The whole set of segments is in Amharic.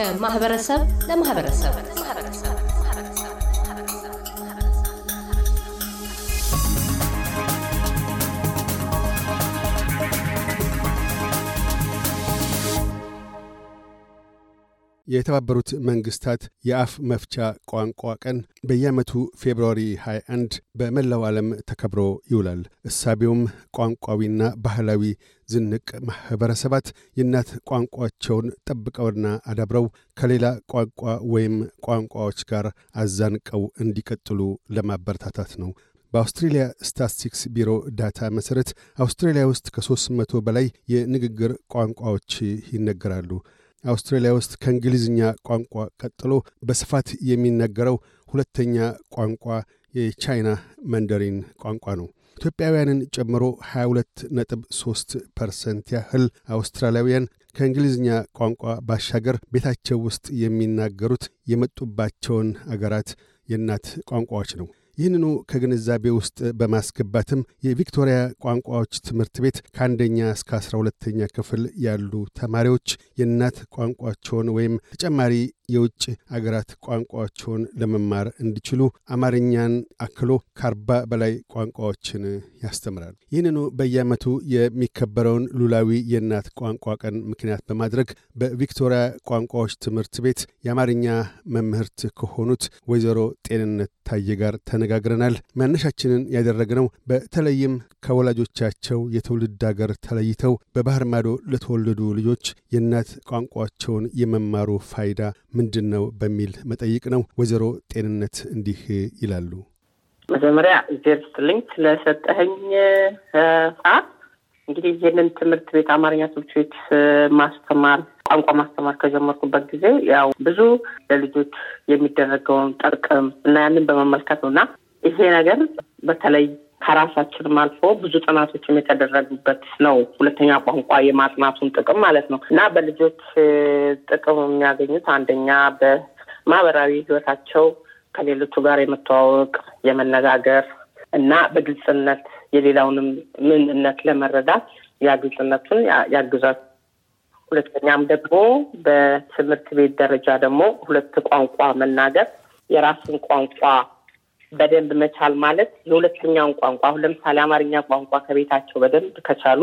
ከማህበረሰብ ለማህበረሰብ የተባበሩት መንግስታት የአፍ መፍቻ ቋንቋ ቀን በየዓመቱ ፌብርዋሪ 21 በመላው ዓለም ተከብሮ ይውላል። እሳቤውም ቋንቋዊና ባህላዊ ዝንቅ ማኅበረሰባት የእናት ቋንቋቸውን ጠብቀውና አዳብረው ከሌላ ቋንቋ ወይም ቋንቋዎች ጋር አዛንቀው እንዲቀጥሉ ለማበረታታት ነው። በአውስትሬልያ ስታትስቲክስ ቢሮ ዳታ መሠረት አውስትሬልያ ውስጥ ከሦስት መቶ በላይ የንግግር ቋንቋዎች ይነገራሉ። አውስትራሊያ ውስጥ ከእንግሊዝኛ ቋንቋ ቀጥሎ በስፋት የሚነገረው ሁለተኛ ቋንቋ የቻይና ማንዳሪን ቋንቋ ነው። ኢትዮጵያውያንን ጨምሮ 22 ነጥብ 3 percent ያህል አውስትራሊያውያን ከእንግሊዝኛ ቋንቋ ባሻገር ቤታቸው ውስጥ የሚናገሩት የመጡባቸውን አገራት የእናት ቋንቋዎች ነው። ይህንኑ ከግንዛቤ ውስጥ በማስገባትም የቪክቶሪያ ቋንቋዎች ትምህርት ቤት ከአንደኛ እስከ አስራ ሁለተኛ ክፍል ያሉ ተማሪዎች የእናት ቋንቋቸውን ወይም ተጨማሪ የውጭ አገራት ቋንቋቸውን ለመማር እንዲችሉ አማርኛን አክሎ ከአርባ በላይ ቋንቋዎችን ያስተምራል። ይህንኑ በየዓመቱ የሚከበረውን ሉላዊ የእናት ቋንቋ ቀን ምክንያት በማድረግ በቪክቶሪያ ቋንቋዎች ትምህርት ቤት የአማርኛ መምህርት ከሆኑት ወይዘሮ ጤንነት ታየ ጋር ተነጋግረናል። መነሻችንን ያደረግነው በተለይም ከወላጆቻቸው የትውልድ አገር ተለይተው በባህር ማዶ ለተወለዱ ልጆች የእናት ቋንቋቸውን የመማሩ ፋይዳ ምንድን ነው በሚል መጠይቅ ነው። ወይዘሮ ጤንነት እንዲህ ይላሉ። መጀመሪያ እግዜር ይስጥልኝ ስለሰጠኸኝ ሰዓት። እንግዲህ ይህንን ትምህርት ቤት አማርኛ ትምህርት ቤት ማስተማር ቋንቋ ማስተማር ከጀመርኩበት ጊዜ ያው ብዙ ለልጆች የሚደረገውን ጥቅም እና ያንን በመመልከት ነው እና ይሄ ነገር በተለይ ከራሳችንም አልፎ ብዙ ጥናቶችም የተደረጉበት ነው። ሁለተኛ ቋንቋ የማጥናቱን ጥቅም ማለት ነው እና በልጆች ጥቅም የሚያገኙት አንደኛ በማህበራዊ ሕይወታቸው ከሌሎቹ ጋር የመተዋወቅ የመነጋገር እና በግልጽነት የሌላውንም ምንነት ለመረዳት ያ ግልጽነቱን ያግዛል። ሁለተኛም ደግሞ በትምህርት ቤት ደረጃ ደግሞ ሁለት ቋንቋ መናገር የራስን ቋንቋ በደንብ መቻል ማለት የሁለተኛውን ቋንቋ አሁን ለምሳሌ አማርኛ ቋንቋ ከቤታቸው በደንብ ከቻሉ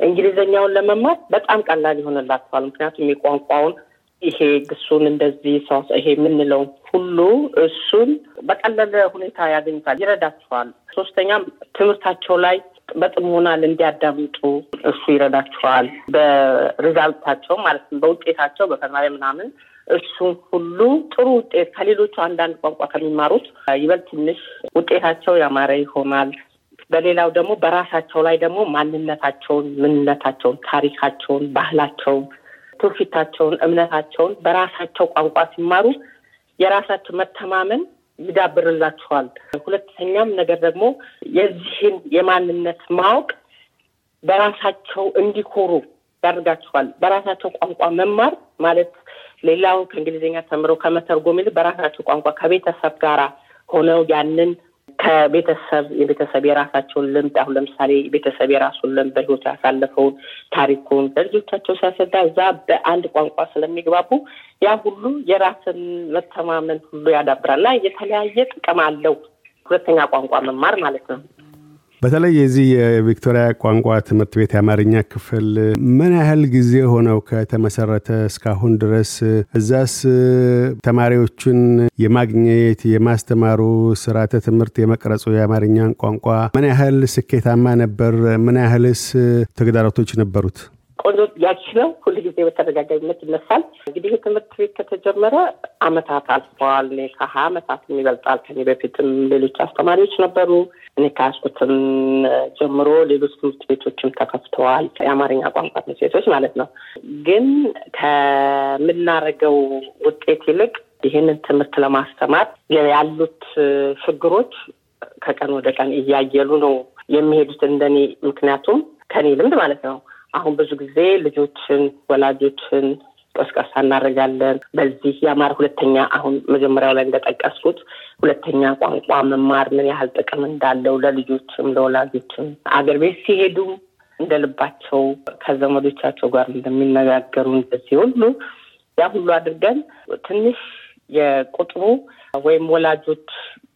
እንግሊዝኛውን ለመማር በጣም ቀላል ይሆንላቸዋል። ምክንያቱም የቋንቋውን ይሄ ግሱን እንደዚህ ሰው ይሄ የምንለው ሁሉ እሱን በቀለለ ሁኔታ ያገኙታል፣ ይረዳቸዋል። ሶስተኛም ትምህርታቸው ላይ በጥሞና እንዲያዳምጡ እሱ ይረዳቸዋል። በሪዛልታቸው ማለት በውጤታቸው በፈተና ምናምን እሱን ሁሉ ጥሩ ውጤት ከሌሎቹ አንዳንድ ቋንቋ ከሚማሩት ይበልጥ ትንሽ ውጤታቸው ያማረ ይሆናል። በሌላው ደግሞ በራሳቸው ላይ ደግሞ ማንነታቸውን፣ ምንነታቸውን፣ ታሪካቸውን፣ ባህላቸውን፣ ትውፊታቸውን፣ እምነታቸውን በራሳቸው ቋንቋ ሲማሩ የራሳቸው መተማመን ይዳብርላቸዋል። ሁለተኛም ነገር ደግሞ የዚህን የማንነት ማወቅ በራሳቸው እንዲኮሩ ያደርጋቸዋል። በራሳቸው ቋንቋ መማር ማለት ሌላውን ከእንግሊዝኛ ተምረው ከመተርጎም ይልቅ በራሳቸው ቋንቋ ከቤተሰብ ጋር ሆነው ያንን ከቤተሰብ የቤተሰብ የራሳቸውን ልምድ አሁን ለምሳሌ ቤተሰብ የራሱን ልምድ በሕይወቱ ያሳለፈውን ታሪኩን ለልጆቻቸው ሲያስረዳ እዛ በአንድ ቋንቋ ስለሚግባቡ ያ ሁሉ የራስን መተማመን ሁሉ ያዳብራል እና የተለያየ ጥቅም አለው ሁለተኛ ቋንቋ መማር ማለት ነው። በተለይ የዚህ የቪክቶሪያ ቋንቋ ትምህርት ቤት የአማርኛ ክፍል ምን ያህል ጊዜ ሆነው ከተመሰረተ እስካሁን ድረስ? እዛስ ተማሪዎቹን የማግኘት የማስተማሩ ስርዓተ ትምህርት የመቅረጹ የአማርኛን ቋንቋ ምን ያህል ስኬታማ ነበር? ምን ያህልስ ተግዳሮቶች ነበሩት? ቆንጆ ጥያቄ ነው። ሁሉ ጊዜ በተደጋጋሚነት ይነሳል። እንግዲህ ትምህርት ቤት ከተጀመረ አመታት አልፈዋል። እኔ ከሀያ አመታት ይበልጣል። ከኔ በፊትም ሌሎች አስተማሪዎች ነበሩ። እኔ ከያዝኩትም ጀምሮ ሌሎች ትምህርት ቤቶችም ተከፍተዋል። የአማርኛ ቋንቋ ትምህርት ቤቶች ማለት ነው። ግን ከምናደርገው ውጤት ይልቅ ይህንን ትምህርት ለማስተማር ያሉት ችግሮች ከቀን ወደ ቀን እያየሉ ነው የሚሄዱት እንደኔ ምክንያቱም ከኔ ልምድ ማለት ነው አሁን ብዙ ጊዜ ልጆችን ወላጆችን ቀስቀሳ እናደርጋለን። በዚህ የአማር ሁለተኛ አሁን መጀመሪያው ላይ እንደጠቀስኩት ሁለተኛ ቋንቋ መማር ምን ያህል ጥቅም እንዳለው ለልጆችም ለወላጆችም አገር ቤት ሲሄዱም እንደ ልባቸው ከዘመዶቻቸው ጋር እንደሚነጋገሩ እንደዚህ ሁሉ ያ ሁሉ አድርገን ትንሽ የቁጥሩ ወይም ወላጆች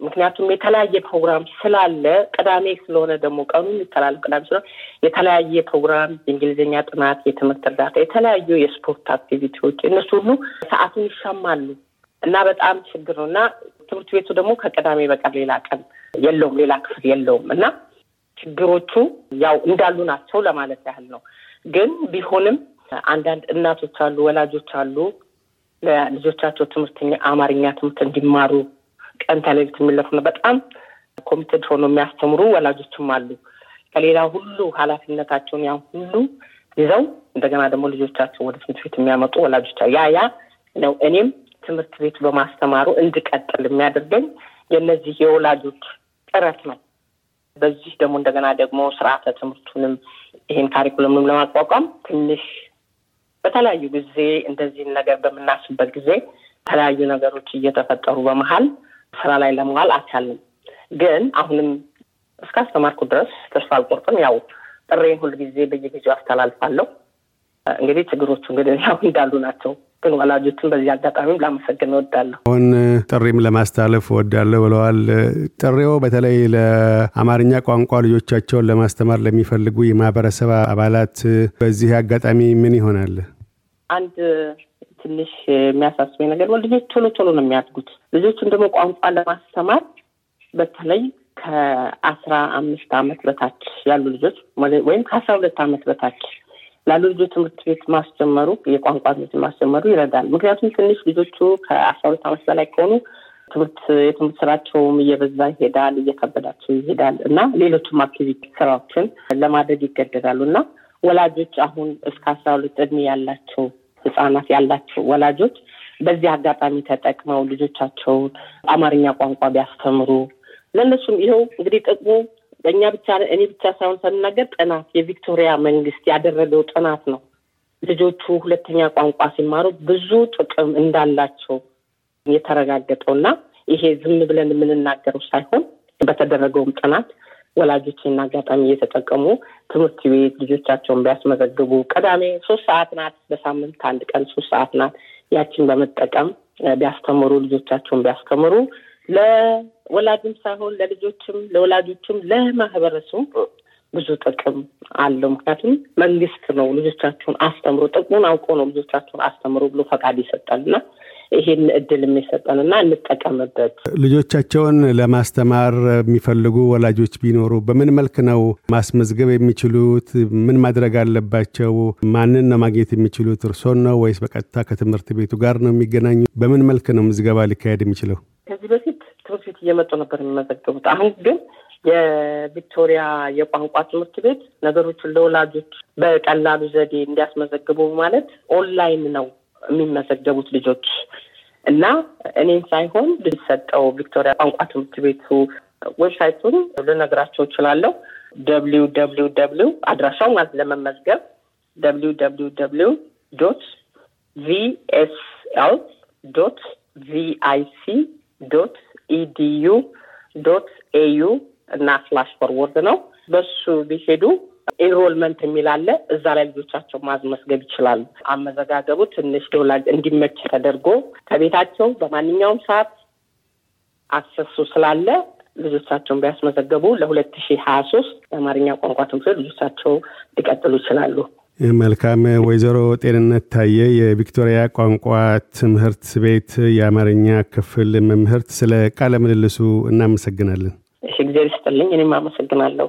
ምክንያቱም የተለያየ ፕሮግራም ስላለ ቅዳሜ ስለሆነ ደግሞ ቀኑ የሚተላለፍ ቅዳሜ ስለሆነ የተለያየ ፕሮግራም የእንግሊዝኛ ጥናት፣ የትምህርት እርዳታ፣ የተለያዩ የስፖርት አክቲቪቲዎች እነሱ ሁሉ ሰዓቱን ይሻማሉ እና በጣም ችግር ነው እና ትምህርት ቤቱ ደግሞ ከቅዳሜ በቀር ሌላ ቀን የለውም፣ ሌላ ክፍል የለውም እና ችግሮቹ ያው እንዳሉ ናቸው ለማለት ያህል ነው። ግን ቢሆንም አንዳንድ እናቶች አሉ፣ ወላጆች አሉ ለልጆቻቸው ትምህርት አማርኛ ትምህርት እንዲማሩ ቀን ተሌሊት የሚለፉ ነው። በጣም ኮሚትድ ሆኖ የሚያስተምሩ ወላጆችም አሉ። ከሌላ ሁሉ ኃላፊነታቸውን ያን ሁሉ ይዘው እንደገና ደግሞ ልጆቻቸው ወደ ትምህርት ቤት የሚያመጡ ወላጆች ያ ያ ነው እኔም ትምህርት ቤቱ በማስተማሩ እንድቀጥል የሚያደርገኝ የእነዚህ የወላጆች ጥረት ነው። በዚህ ደግሞ እንደገና ደግሞ ስርዓተ ትምህርቱንም ይሄን ካሪኩለምንም ለማቋቋም ትንሽ በተለያዩ ጊዜ እንደዚህን ነገር በምናስብበት ጊዜ የተለያዩ ነገሮች እየተፈጠሩ በመሀል ስራ ላይ ለመዋል አልቻልንም። ግን አሁንም እስከ አስተማርኩ ድረስ ተስፋ አልቆርጥም። ያው ጥሬን ሁልጊዜ በየጊዜው አስተላልፋለሁ። እንግዲህ ችግሮቹ እንግዲህ ያው እንዳሉ ናቸው። ግን ወላጆችን በዚህ አጋጣሚም ላመሰግን እወዳለሁ። አሁን ጥሪም ለማስተላለፍ እወዳለሁ ብለዋል። ጥሪው በተለይ ለአማርኛ ቋንቋ ልጆቻቸውን ለማስተማር ለሚፈልጉ የማህበረሰብ አባላት በዚህ አጋጣሚ ምን ይሆናል? አንድ ትንሽ የሚያሳስበኝ ነገር ልጆች ቶሎ ቶሎ ነው የሚያድጉት። ልጆችን ደግሞ ቋንቋ ለማስተማር በተለይ ከአስራ አምስት ዓመት በታች ያሉ ልጆች ወይም ከአስራ ሁለት ዓመት በታች ላሉ ልጆች ትምህርት ቤት ማስጀመሩ የቋንቋ ትምህርት ማስጀመሩ ይረዳል። ምክንያቱም ትንሽ ልጆቹ ከአስራ ሁለት ዓመት በላይ ከሆኑ ትምህርት የትምህርት ስራቸውም እየበዛ ይሄዳል፣ እየከበዳቸው ይሄዳል እና ሌሎችም አክቲቪቲ ስራዎችን ለማድረግ ይገደዳሉ እና ወላጆች አሁን እስከ አስራ ሁለት እድሜ ያላቸው ህጻናት ያላቸው ወላጆች በዚህ አጋጣሚ ተጠቅመው ልጆቻቸውን አማርኛ ቋንቋ ቢያስተምሩ ለእነሱም ይኸው እንግዲህ ጥቅሙ በእኛ ብቻ እኔ ብቻ ሳይሆን ስንናገር ጥናት የቪክቶሪያ መንግስት ያደረገው ጥናት ነው። ልጆቹ ሁለተኛ ቋንቋ ሲማሩ ብዙ ጥቅም እንዳላቸው የተረጋገጠው እና ይሄ ዝም ብለን የምንናገረው ሳይሆን በተደረገውም ጥናት ወላጆች ይህን አጋጣሚ እየተጠቀሙ ትምህርት ቤት ልጆቻቸውን ቢያስመዘግቡ ቅዳሜ ሶስት ሰዓት ናት፣ በሳምንት አንድ ቀን ሶስት ሰዓት ናት። ያችን በመጠቀም ቢያስተምሩ ልጆቻቸውን ቢያስተምሩ ለወላጅም ሳይሆን ለልጆችም ለወላጆችም ለማህበረሰቡ ብዙ ጥቅም አለው። ምክንያቱም መንግስት ነው ልጆቻቸውን አስተምሮ ጥቅሙን አውቆ ነው ልጆቻቸውን አስተምሮ ብሎ ፈቃድ ይሰጣል እና ይሄን እድል የሚሰጠንና እንጠቀምበት። ልጆቻቸውን ለማስተማር የሚፈልጉ ወላጆች ቢኖሩ በምን መልክ ነው ማስመዝገብ የሚችሉት? ምን ማድረግ አለባቸው? ማንን ነው ማግኘት የሚችሉት? እርሶን ነው ወይስ በቀጥታ ከትምህርት ቤቱ ጋር ነው የሚገናኙ? በምን መልክ ነው ምዝገባ ሊካሄድ የሚችለው? ከዚህ በፊት ትምህርት ቤት እየመጡ ነበር የሚመዘገቡት። አሁን ግን የቪክቶሪያ የቋንቋ ትምህርት ቤት ነገሮችን ለወላጆች በቀላሉ ዘዴ እንዲያስመዘግቡ ማለት ኦንላይን ነው የሚመዘገቡት ልጆች እና እኔን ሳይሆን ልሰጠው ቪክቶሪያ ቋንቋ ትምህርት ቤቱ website ኡን ልነግራቸው እችላለሁ። W W W አድራሻው ማለት ለመመዝገብ W W W dot VSL dot VIC dot EDU dot AU እና slash forward ነው። በሱ ቢሄዱ enrolment የሚል አለ። እዛ ላይ ልጆቻቸው ማስመዝገብ ይችላሉ። አመዘጋገቡ ትንሽ ለወላጅ እንዲመች ተደርጎ ከቤታቸው በማንኛውም ሰዓት አክሰሱ ስላለ ልጆቻቸውን ቢያስመዘገቡ ለሁለት ሺህ ሀያ ሶስት የአማርኛ ቋንቋ ትምህርት ልጆቻቸው ሊቀጥሉ ይችላሉ። መልካም። ወይዘሮ ጤንነት ታየ የቪክቶሪያ ቋንቋ ትምህርት ቤት የአማርኛ ክፍል መምህርት፣ ስለ ቃለ ምልልሱ እናመሰግናለን። እሺ፣ ጊዜ ይስጥልኝ። እኔም አመሰግናለሁ።